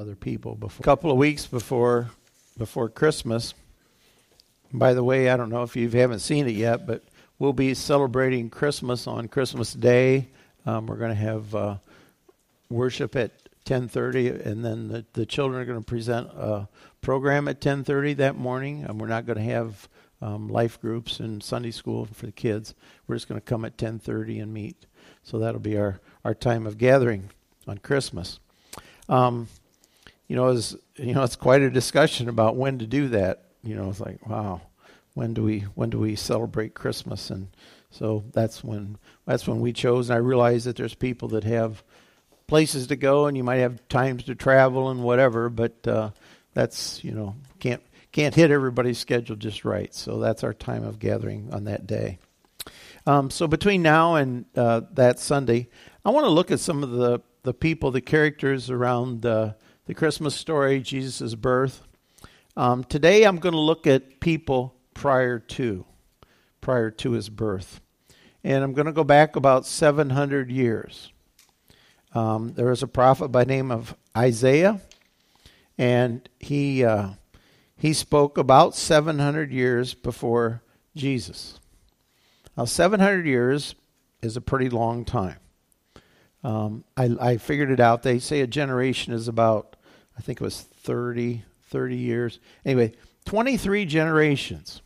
other people before. A couple of weeks before before Christmas. By the way, I don't know if you haven't seen it yet, but we'll be celebrating Christmas on Christmas Day. Um, we're going to have uh, worship at 10:30, and then the, the children are going to present a program at 10:30 that morning. And we're not going to have um, life groups and Sunday school for the kids. We're just going to come at 10:30 and meet. So that'll be our our time of gathering on Christmas. Um, you know, as you know, it's quite a discussion about when to do that. You know, it's like, wow, when do we when do we celebrate Christmas? And so that's when that's when we chose. And I realize that there's people that have places to go, and you might have times to travel and whatever. But uh, that's you know can't can't hit everybody's schedule just right. So that's our time of gathering on that day. Um, so between now and uh, that Sunday, I want to look at some of the the people, the characters around uh, the Christmas story, Jesus' birth. Um, today, I'm going to look at people prior to prior to his birth, and I'm going to go back about 700 years. Um, there was a prophet by name of Isaiah, and he uh, he spoke about 700 years before Jesus. Now, 700 years is a pretty long time. Um, I, I figured it out. They say a generation is about, I think it was 30, 30 years. Anyway, 23 generations.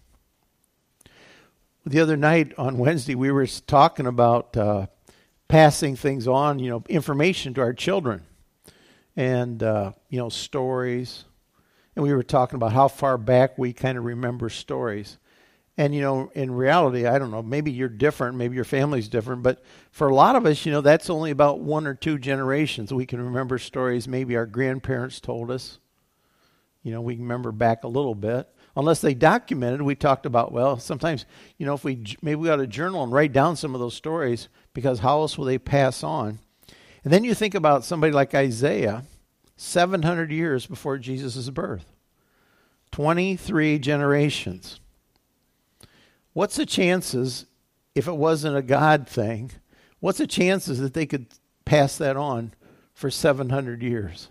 The other night on Wednesday, we were talking about uh, passing things on, you know, information to our children and, uh, you know, stories and we were talking about how far back we kind of remember stories. And you know, in reality, I don't know, maybe you're different, maybe your family's different, but for a lot of us, you know, that's only about one or two generations. We can remember stories maybe our grandparents told us. You know, we remember back a little bit. Unless they documented, we talked about, well, sometimes, you know, if we maybe we got a journal and write down some of those stories because how else will they pass on? And then you think about somebody like Isaiah 700 years before Jesus' birth. 23 generations. What's the chances, if it wasn't a God thing, what's the chances that they could pass that on for 700 years?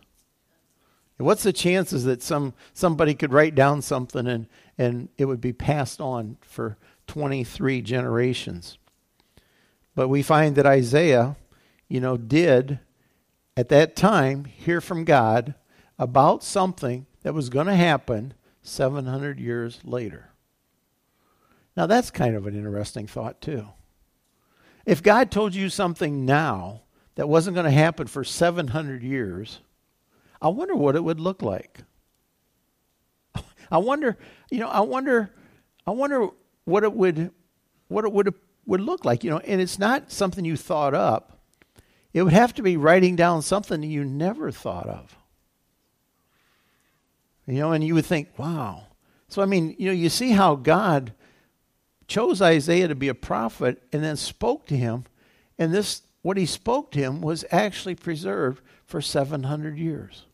What's the chances that some somebody could write down something and, and it would be passed on for 23 generations? But we find that Isaiah, you know, did at that time hear from God about something that was going to happen 700 years later. Now, that's kind of an interesting thought, too. If God told you something now that wasn't going to happen for 700 years, I wonder what it would look like. I wonder, you know, I wonder, I wonder what it would, what it would would look like, you know. And it's not something you thought up. It would have to be writing down something you never thought of. You know, and you would think, wow. So, I mean, you know, you see how God chose Isaiah to be a prophet and then spoke to him. And this, what he spoke to him, was actually preserved for 700 years.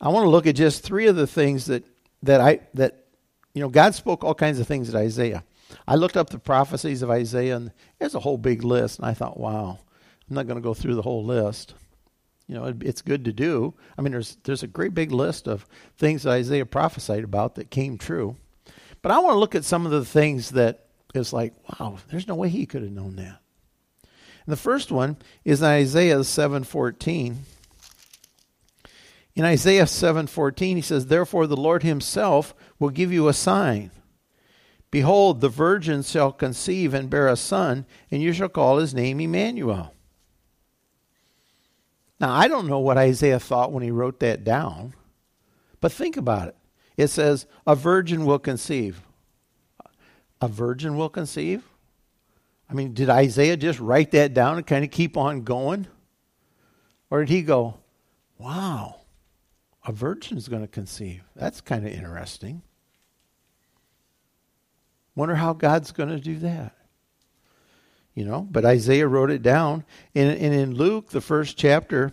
I want to look at just three of the things that, that I, that, you know, God spoke all kinds of things at Isaiah. I looked up the prophecies of Isaiah, and there's a whole big list, and I thought, wow. I'm not going to go through the whole list. You know, it, it's good to do. I mean, there's there's a great big list of things that Isaiah prophesied about that came true. But I want to look at some of the things that is like, wow, there's no way he could have known that. And the first one is Isaiah 7:14. In Isaiah 7:14 he says, "Therefore the Lord himself will give you a sign. Behold, the virgin shall conceive and bear a son, and you shall call his name Emmanuel." Now, I don't know what Isaiah thought when he wrote that down, but think about it. It says, A virgin will conceive. A virgin will conceive? I mean, did Isaiah just write that down and kind of keep on going? Or did he go, Wow, a virgin is going to conceive? That's kind of interesting. Wonder how God's going to do that you know, but Isaiah wrote it down. And, and in Luke, the first chapter,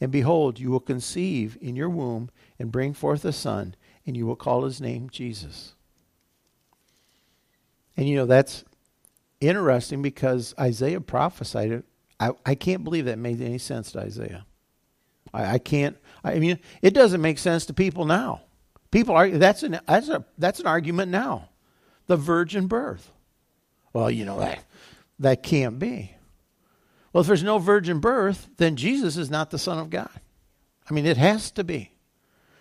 And behold, you will conceive in your womb and bring forth a son, and you will call his name Jesus. And you know, that's interesting because Isaiah prophesied it. I, I can't believe that made any sense to Isaiah. I, I can't. I mean, it doesn't make sense to people now. People are that's an that's a that's an argument now. The virgin birth. Well, you know that that can't be. Well, if there's no virgin birth, then Jesus is not the Son of God. I mean, it has to be.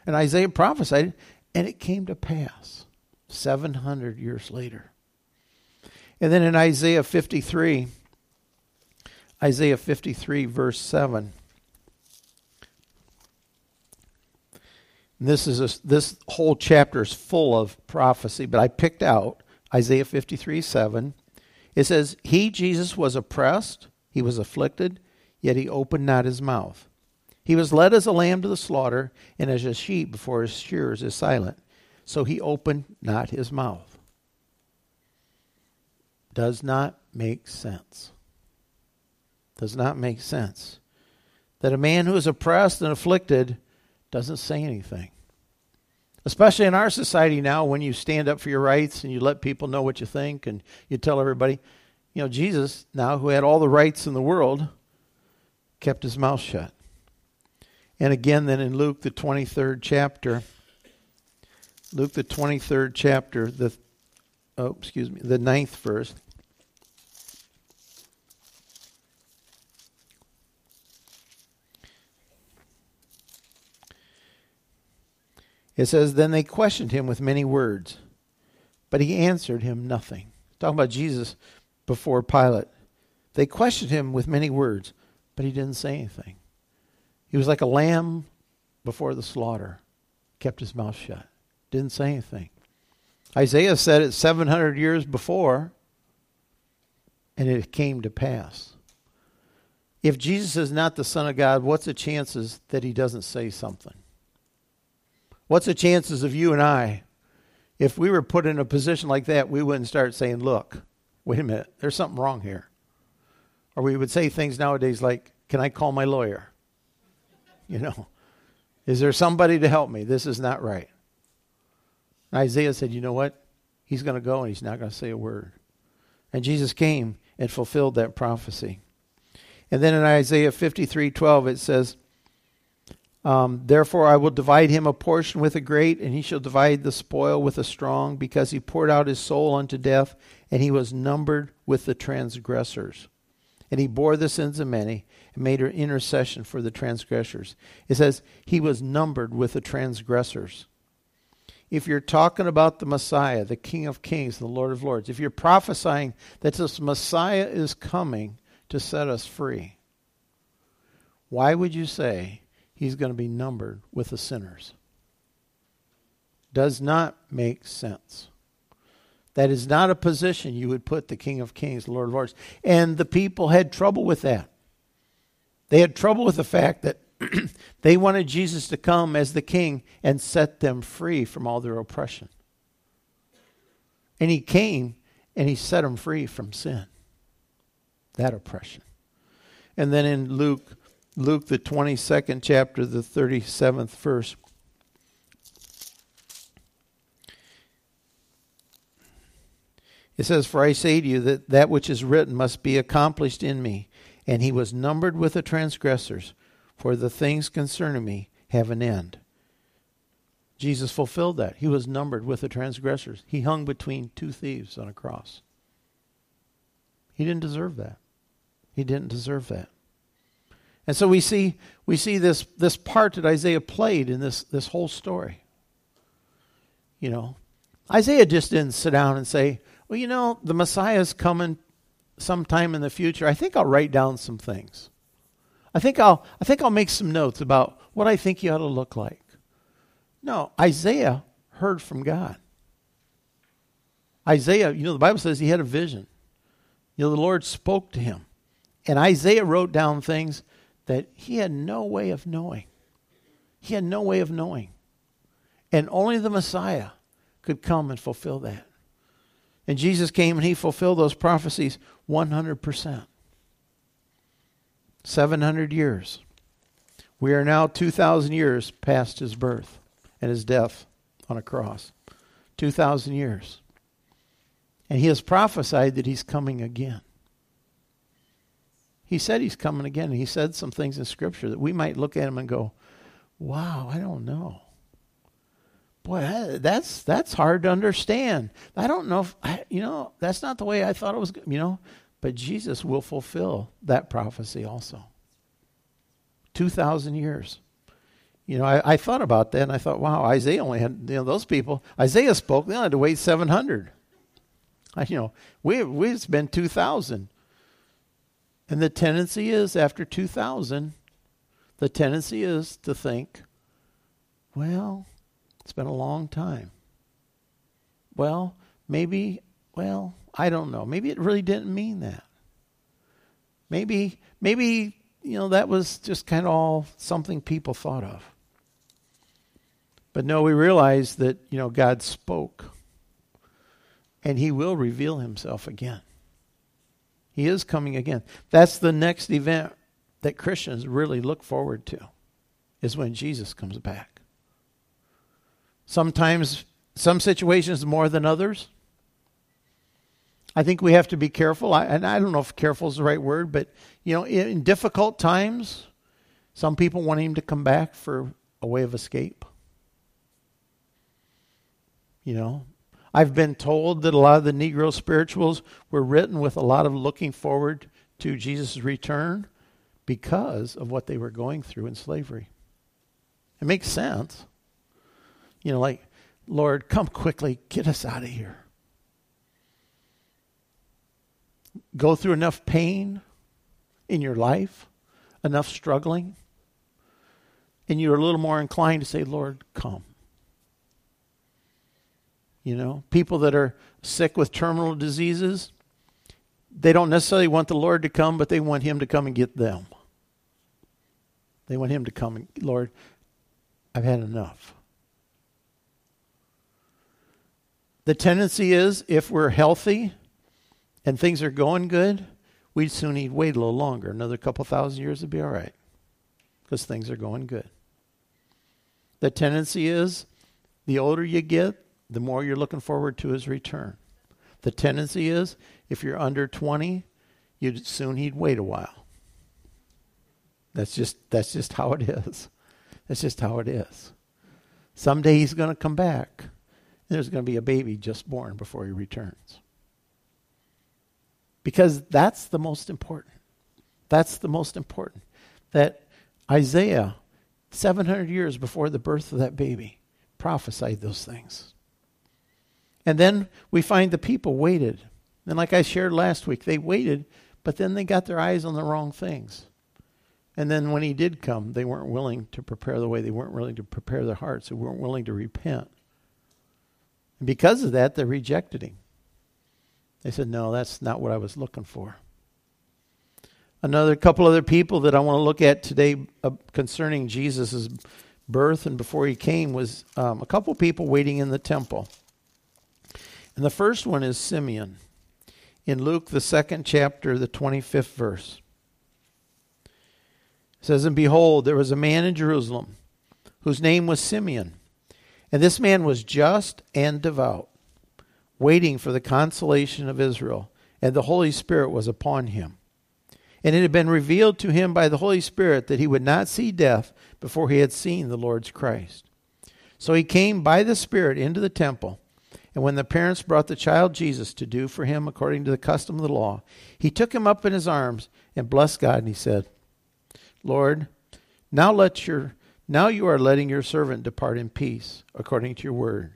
And Isaiah prophesied, and it came to pass 700 years later. And then in Isaiah 53, Isaiah 53, verse 7. This is a, this whole chapter is full of prophecy, but I picked out Isaiah 53, 7. It says, He, Jesus, was oppressed, he was afflicted, yet he opened not his mouth. He was led as a lamb to the slaughter, and as a sheep before his shearers is silent. So he opened not his mouth does not make sense. Does not make sense. That a man who is oppressed and afflicted doesn't say anything. Especially in our society now, when you stand up for your rights and you let people know what you think and you tell everybody, you know, Jesus, now who had all the rights in the world, kept his mouth shut. And again, then in Luke, the 23rd chapter, Luke, the 23rd chapter, the oh, excuse me, the ninth verse. It says, Then they questioned him with many words, but he answered him nothing. Talking about Jesus before Pilate. They questioned him with many words, but he didn't say anything. He was like a lamb before the slaughter, kept his mouth shut, didn't say anything. Isaiah said it 700 years before, and it came to pass. If Jesus is not the Son of God, what's the chances that he doesn't say something? What's the chances of you and I, if we were put in a position like that, we wouldn't start saying, look, wait a minute, there's something wrong here. Or we would say things nowadays like, can I call my lawyer? You know, is there somebody to help me? This is not right. Isaiah said, You know what? He's going to go and he's not going to say a word. And Jesus came and fulfilled that prophecy. And then in Isaiah 53 12, it says, um, Therefore I will divide him a portion with a great, and he shall divide the spoil with a strong, because he poured out his soul unto death, and he was numbered with the transgressors. And he bore the sins of many, and made intercession for the transgressors. It says, He was numbered with the transgressors if you're talking about the Messiah, the King of Kings, the Lord of Lords, if you're prophesying that this Messiah is coming to set us free, why would you say he's going to be numbered with the sinners? Does not make sense. That is not a position you would put the King of Kings, Lord of Lords. And the people had trouble with that. They had trouble with the fact that they wanted Jesus to come as the king and set them free from all their oppression. And he came and he set them free from sin, that oppression. And then in Luke, Luke, the 22nd chapter, the 37th verse. It says, For I say to you that that which is written must be accomplished in me. And he was numbered with the transgressors for the things concerning me have an end. Jesus fulfilled that. He was numbered with the transgressors. He hung between two thieves on a cross. He didn't deserve that. He didn't deserve that. And so we see we see this this part that Isaiah played in this this whole story. You know, Isaiah just didn't sit down and say, "Well, you know, the Messiah is coming sometime in the future. I think I'll write down some things." I think I'll I think I'll make some notes about what I think he ought to look like. No, Isaiah heard from God. Isaiah, you know, the Bible says he had a vision. You know, the Lord spoke to him. And Isaiah wrote down things that he had no way of knowing. He had no way of knowing. And only the Messiah could come and fulfill that. And Jesus came and he fulfilled those prophecies 100%. 700 years. We are now 2,000 years past his birth and his death on a cross. 2,000 years. And he has prophesied that he's coming again. He said he's coming again. He said some things in Scripture that we might look at him and go, wow, I don't know. Boy, that's that's hard to understand. I don't know if you know that's not the way I thought it was. You know, but Jesus will fulfill that prophecy also. 2,000 years. You know, I, I, thought about that and I thought, wow, Isaiah only had, you know, those people, Isaiah spoke, they only had to wait 700. You know, we, we've been 2,000. And the tendency is, after 2,000, the tendency is to think, well, it's been a long time. Well, maybe, well, I don't know. Maybe it really didn't mean that. Maybe, maybe, you know, that was just kind of all something people thought of. But no, we realize that, you know, God spoke. And he will reveal himself again. He is coming again. That's the next event that Christians really look forward to, is when Jesus comes back. Sometimes, some situations more than others. I think we have to be careful. I, and I don't know if careful is the right word, but you know, in, in difficult times, some people want him to come back for a way of escape. You know, I've been told that a lot of the Negro spirituals were written with a lot of looking forward to Jesus' return because of what they were going through in slavery. It makes sense. You know, like, Lord, come quickly, get us out of here. go through enough pain in your life, enough struggling, and you're a little more inclined to say, Lord, come. You know, people that are sick with terminal diseases, they don't necessarily want the Lord to come, but they want Him to come and get them. They want Him to come and, Lord, I've had enough. The tendency is, if we're healthy, and things are going good, we'd soon need wait a little longer. Another couple thousand years would be all right because things are going good. The tendency is the older you get, the more you're looking forward to his return. The tendency is if you're under 20, you'd soon he'd wait a while. That's just that's just how it is. That's just how it is. Someday he's going to come back. There's going to be a baby just born before he returns. Because that's the most important. That's the most important. That Isaiah, 700 years before the birth of that baby, prophesied those things. And then we find the people waited. And like I shared last week, they waited, but then they got their eyes on the wrong things. And then when he did come, they weren't willing to prepare the way. They weren't willing to prepare their hearts. They weren't willing to repent. And because of that, they rejected him. They said, No, that's not what I was looking for. Another couple other people that I want to look at today uh, concerning Jesus' birth and before he came was um, a couple people waiting in the temple. And the first one is Simeon in Luke, the second chapter, the 25th verse. It says, And behold, there was a man in Jerusalem whose name was Simeon. And this man was just and devout waiting for the consolation of Israel, and the Holy Spirit was upon him. And it had been revealed to him by the Holy Spirit that he would not see death before he had seen the Lord's Christ. So he came by the Spirit into the temple. And when the parents brought the child Jesus to do for him according to the custom of the law, he took him up in his arms and blessed God, and he said, Lord, now let your now you are letting your servant depart in peace according to your word.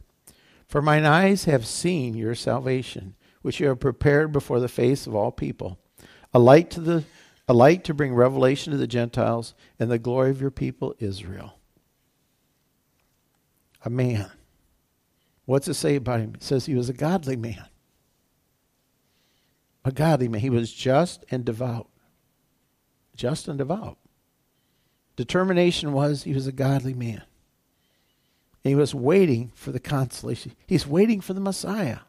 For mine eyes have seen your salvation, which you have prepared before the face of all people, a light to the a light to bring revelation to the Gentiles and the glory of your people Israel. A man. What's it say about him? It says he was a godly man. A godly man. He was just and devout. Just and devout. determination was he was a godly man. He was waiting for the consolation. He's waiting for the Messiah.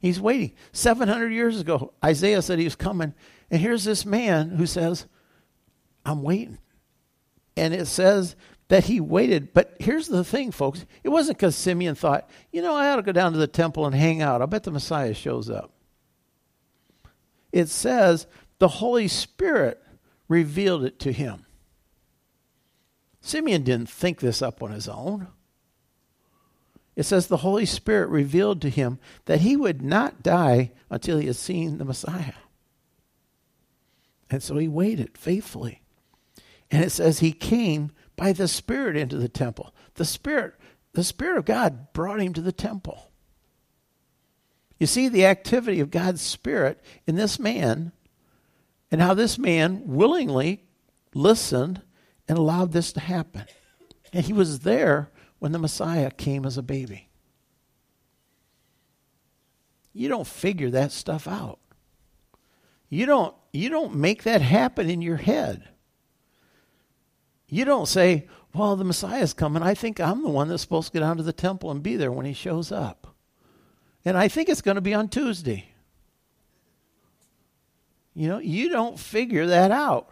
He's waiting. 700 years ago, Isaiah said he was coming. And here's this man who says, I'm waiting. And it says that he waited. But here's the thing, folks. It wasn't because Simeon thought, you know, I ought to go down to the temple and hang out. I bet the Messiah shows up. It says the Holy Spirit revealed it to him. Simeon didn't think this up on his own. It says the Holy Spirit revealed to him that he would not die until he had seen the Messiah. And so he waited faithfully. And it says he came by the Spirit into the temple. The Spirit, the Spirit of God brought him to the temple. You see the activity of God's Spirit in this man and how this man willingly listened and allowed this to happen. And he was there when the Messiah came as a baby. You don't figure that stuff out. You don't you don't make that happen in your head. You don't say, "Well, the Messiah's coming. I think I'm the one that's supposed to get down to the temple and be there when he shows up." And I think it's going to be on Tuesday. You know, you don't figure that out.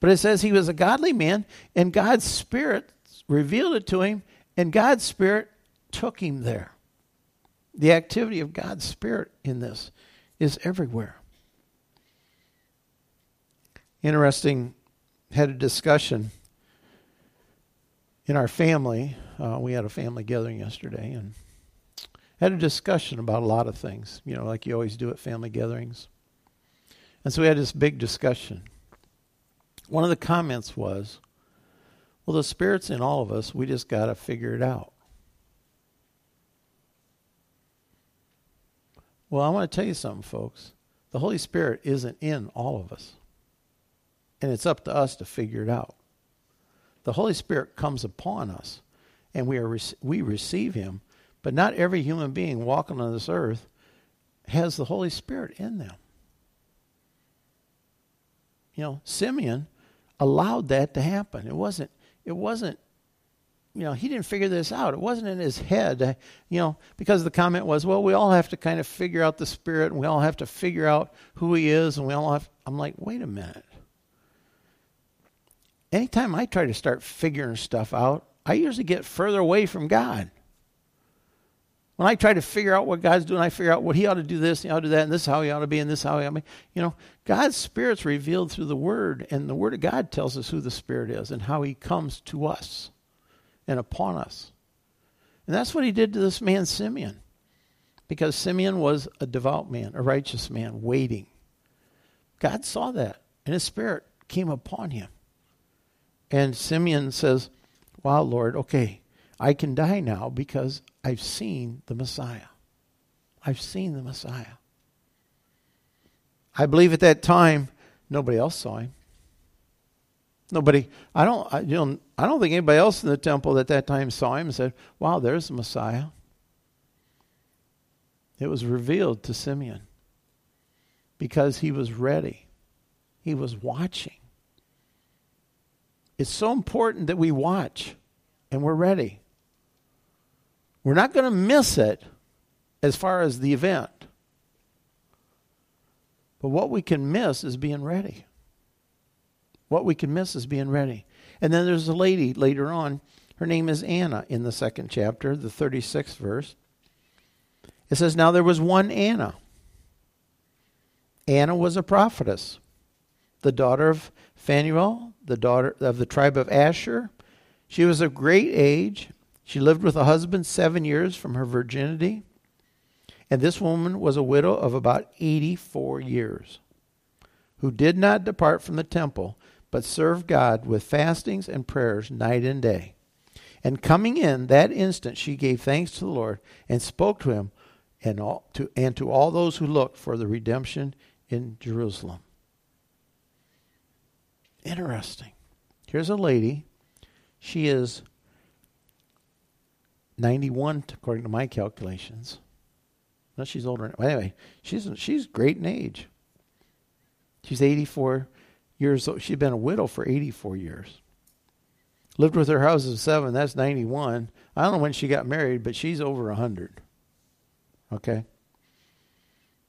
But it says he was a godly man, and God's Spirit revealed it to him, and God's Spirit took him there. The activity of God's Spirit in this is everywhere. Interesting, had a discussion in our family. Uh, we had a family gathering yesterday and had a discussion about a lot of things, you know, like you always do at family gatherings. And so we had this big discussion. One of the comments was, well, the Spirit's in all of us. We just got to figure it out. Well, I want to tell you something, folks. The Holy Spirit isn't in all of us. And it's up to us to figure it out. The Holy Spirit comes upon us, and we, are, we receive Him. But not every human being walking on this earth has the Holy Spirit in them. You know, Simeon allowed that to happen. It wasn't it wasn't, you know, he didn't figure this out. It wasn't in his head, you know, because the comment was, well, we all have to kind of figure out the Spirit and we all have to figure out who he is and we all have. I'm like, wait a minute. Anytime I try to start figuring stuff out, I usually get further away from God. When I try to figure out what God's doing, I figure out what He ought to do this, He ought to do that, and this is how He ought to be, and this is how He ought to be. You know, God's Spirit's revealed through the Word, and the Word of God tells us who the Spirit is and how He comes to us and upon us. And that's what He did to this man, Simeon. Because Simeon was a devout man, a righteous man, waiting. God saw that, and His Spirit came upon him. And Simeon says, Wow, Lord, okay, I can die now because I've seen the Messiah. I've seen the Messiah. I believe at that time nobody else saw him. Nobody. I don't. I, you know. I don't think anybody else in the temple at that time saw him and said, "Wow, there's the Messiah." It was revealed to Simeon because he was ready. He was watching. It's so important that we watch and we're ready. We're not going to miss it as far as the event. But what we can miss is being ready. What we can miss is being ready. And then there's a lady later on. Her name is Anna in the second chapter, the 36th verse. It says, Now there was one Anna. Anna was a prophetess, the daughter of Phanuel, the daughter of the tribe of Asher. She was of great age she lived with a husband seven years from her virginity. And this woman was a widow of about 84 years, who did not depart from the temple, but served God with fastings and prayers night and day. And coming in that instant, she gave thanks to the Lord and spoke to him and, all, to, and to all those who looked for the redemption in Jerusalem. Interesting. Here's a lady. She is 91, according to my calculations. No, she's older. Anyway, she's she's great in age. She's 84 years old. She'd been a widow for 84 years. Lived with her husband seven. That's 91. I don't know when she got married, but she's over 100. Okay?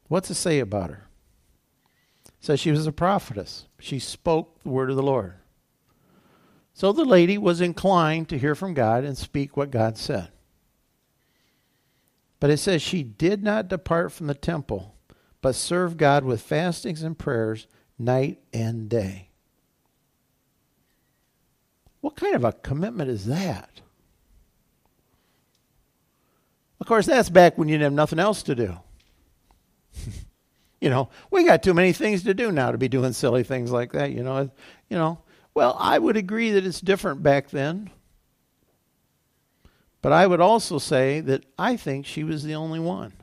What's it say about her? Says she was a prophetess. She spoke the word of the Lord. So the lady was inclined to hear from God and speak what God said. But it says she did not depart from the temple, but served God with fastings and prayers night and day. What kind of a commitment is that? Of course, that's back when you didn't have nothing else to do. You know, we got too many things to do now to be doing silly things like that. You know, you know. Well, I would agree that it's different back then. But I would also say that I think she was the only one.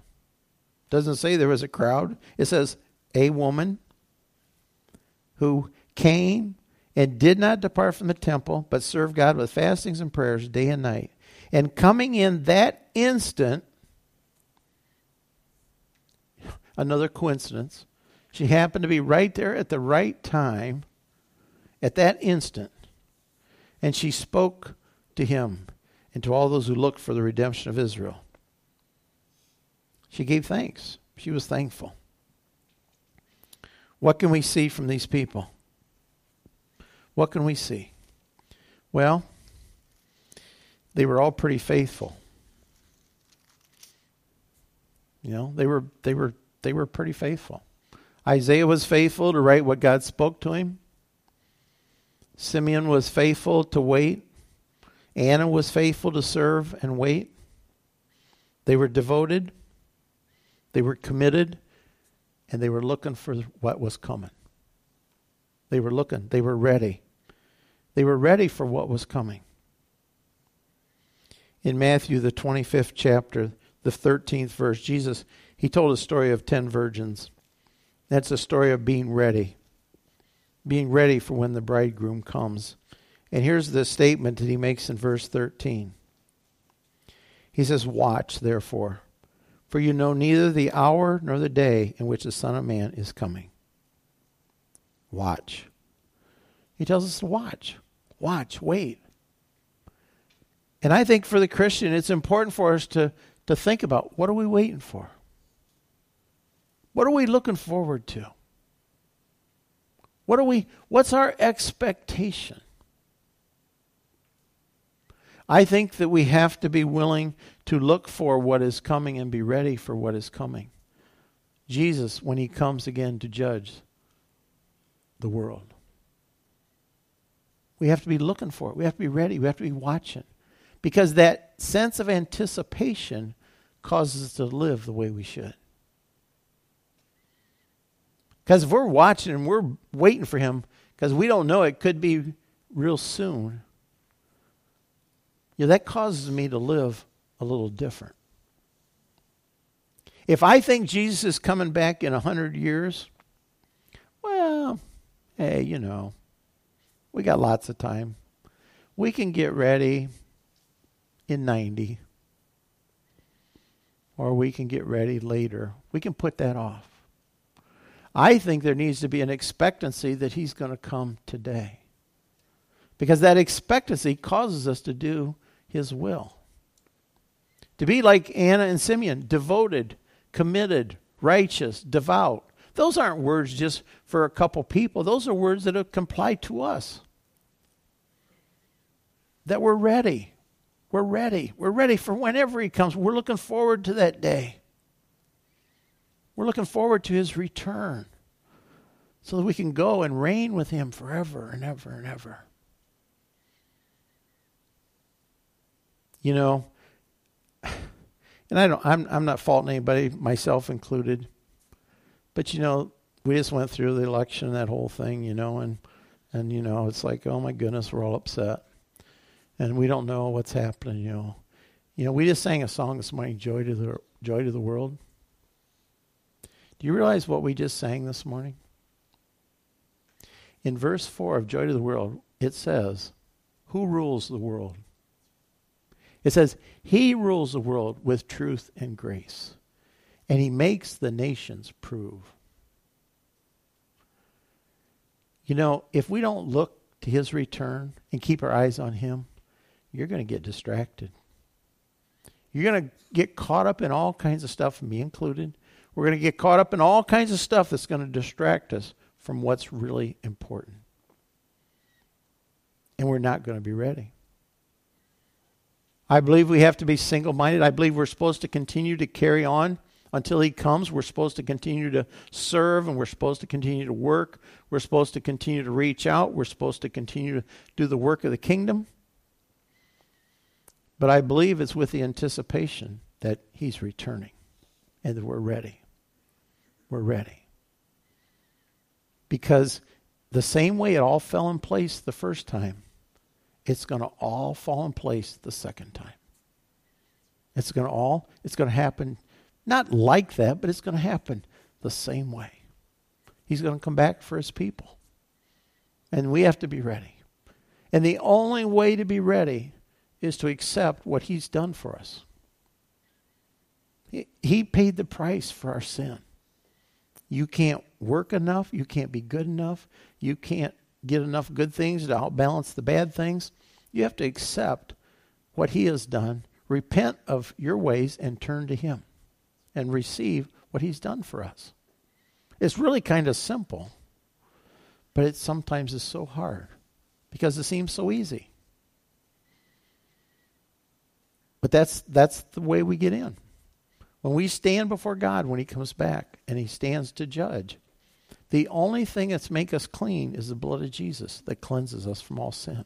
Doesn't say there was a crowd. It says a woman who came and did not depart from the temple, but served God with fastings and prayers day and night. And coming in that instant, another coincidence, she happened to be right there at the right time, at that instant, and she spoke to him and to all those who looked for the redemption of Israel. She gave thanks. She was thankful. What can we see from these people? What can we see? Well, they were all pretty faithful. You know, they were they were they were pretty faithful. Isaiah was faithful to write what God spoke to him. Simeon was faithful to wait. Anna was faithful to serve and wait. They were devoted. They were committed and they were looking for what was coming. They were looking, they were ready. They were ready for what was coming. In Matthew, the 25th chapter, the 13th verse, Jesus, he told a story of 10 virgins. That's a story of being ready, being ready for when the bridegroom comes. And here's the statement that he makes in verse 13. He says, Watch, therefore, for you know neither the hour nor the day in which the Son of Man is coming. Watch. He tells us to watch. Watch, wait. And I think for the Christian, it's important for us to, to think about what are we waiting for? What are we looking forward to? What are we what's our expectation? I think that we have to be willing to look for what is coming and be ready for what is coming. Jesus, when he comes again to judge the world, we have to be looking for it. We have to be ready. We have to be watching. Because that sense of anticipation causes us to live the way we should. Because if we're watching and we're waiting for him, because we don't know it could be real soon, yeah, that causes me to live a little different. If I think Jesus is coming back in a hundred years, well, hey, you know, we got lots of time. We can get ready in 90, or we can get ready later. We can put that off. I think there needs to be an expectancy that he's going to come today. Because that expectancy causes us to do his will. To be like Anna and Simeon, devoted, committed, righteous, devout. Those aren't words just for a couple people. Those are words that apply to us. That we're ready. We're ready. We're ready for whenever he comes. We're looking forward to that day. We're looking forward to his return so that we can go and reign with him forever and ever and ever. You know, and I don't I'm I'm not faulting anybody, myself included. But you know, we just went through the election, that whole thing, you know, and and you know, it's like, oh my goodness, we're all upset. And we don't know what's happening, you know. You know, we just sang a song this morning, Joy to the Joy to the World. You realize what we just sang this morning? In verse 4 of Joy to the World, it says, Who rules the world? It says, He rules the world with truth and grace, and He makes the nations prove. You know, if we don't look to his return and keep our eyes on him, you're going to get distracted. You're going to get caught up in all kinds of stuff, me included. We're going to get caught up in all kinds of stuff that's going to distract us from what's really important. And we're not going to be ready. I believe we have to be single minded. I believe we're supposed to continue to carry on until He comes. We're supposed to continue to serve and we're supposed to continue to work. We're supposed to continue to reach out. We're supposed to continue to do the work of the kingdom. But I believe it's with the anticipation that He's returning and that we're ready. We're ready. Because the same way it all fell in place the first time, it's going to all fall in place the second time. It's going to all, it's going to happen not like that, but it's going to happen the same way. He's going to come back for his people. And we have to be ready. And the only way to be ready is to accept what he's done for us. He, he paid the price for our sin. You can't work enough. You can't be good enough. You can't get enough good things to outbalance the bad things. You have to accept what He has done, repent of your ways, and turn to Him and receive what He's done for us. It's really kind of simple, but it sometimes is so hard because it seems so easy. But that's that's the way we get in. When we stand before God when he comes back and he stands to judge, the only thing that's make us clean is the blood of Jesus that cleanses us from all sin.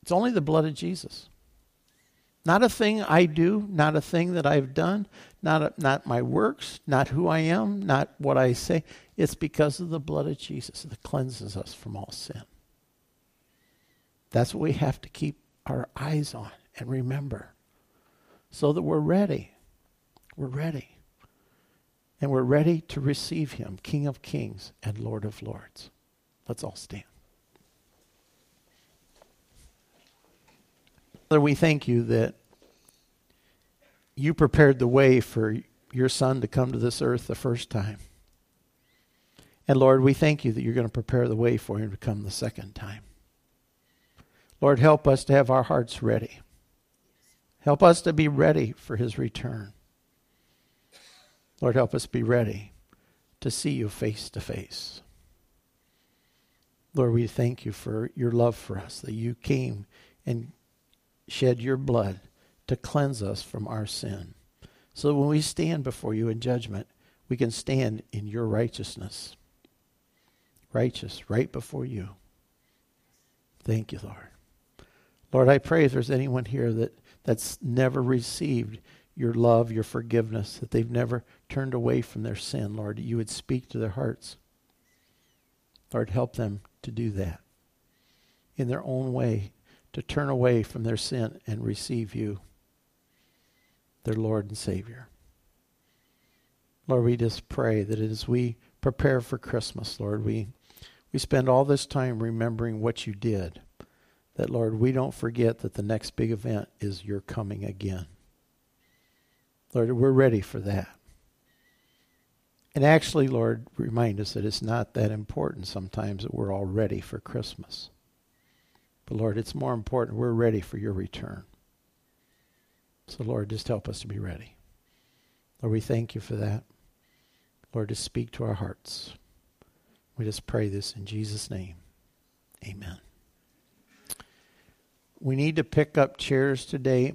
It's only the blood of Jesus. Not a thing I do, not a thing that I've done, not, a, not my works, not who I am, not what I say. It's because of the blood of Jesus that cleanses us from all sin. That's what we have to keep our eyes on and remember so that we're ready. We're ready. And we're ready to receive him, King of Kings and Lord of Lords. Let's all stand. Father, we thank you that you prepared the way for your son to come to this earth the first time. And Lord, we thank you that you're going to prepare the way for him to come the second time. Lord, help us to have our hearts ready. Help us to be ready for his return. Lord, help us be ready to see you face to face. Lord, we thank you for your love for us, that you came and shed your blood to cleanse us from our sin. So that when we stand before you in judgment, we can stand in your righteousness. Righteous, right before you. Thank you, Lord. Lord, I pray if there's anyone here that, that's never received your love, your forgiveness, that they've never turned away from their sin, Lord, you would speak to their hearts. Lord, help them to do that in their own way to turn away from their sin and receive you, their Lord and Savior. Lord, we just pray that as we prepare for Christmas, Lord, we, we spend all this time remembering what you did. That, Lord, we don't forget that the next big event is your coming again. Lord, we're ready for that. And actually, Lord, remind us that it's not that important sometimes that we're all ready for Christmas. But Lord, it's more important we're ready for your return. So, Lord, just help us to be ready. Lord, we thank you for that. Lord, just speak to our hearts. We just pray this in Jesus' name. Amen. We need to pick up chairs today.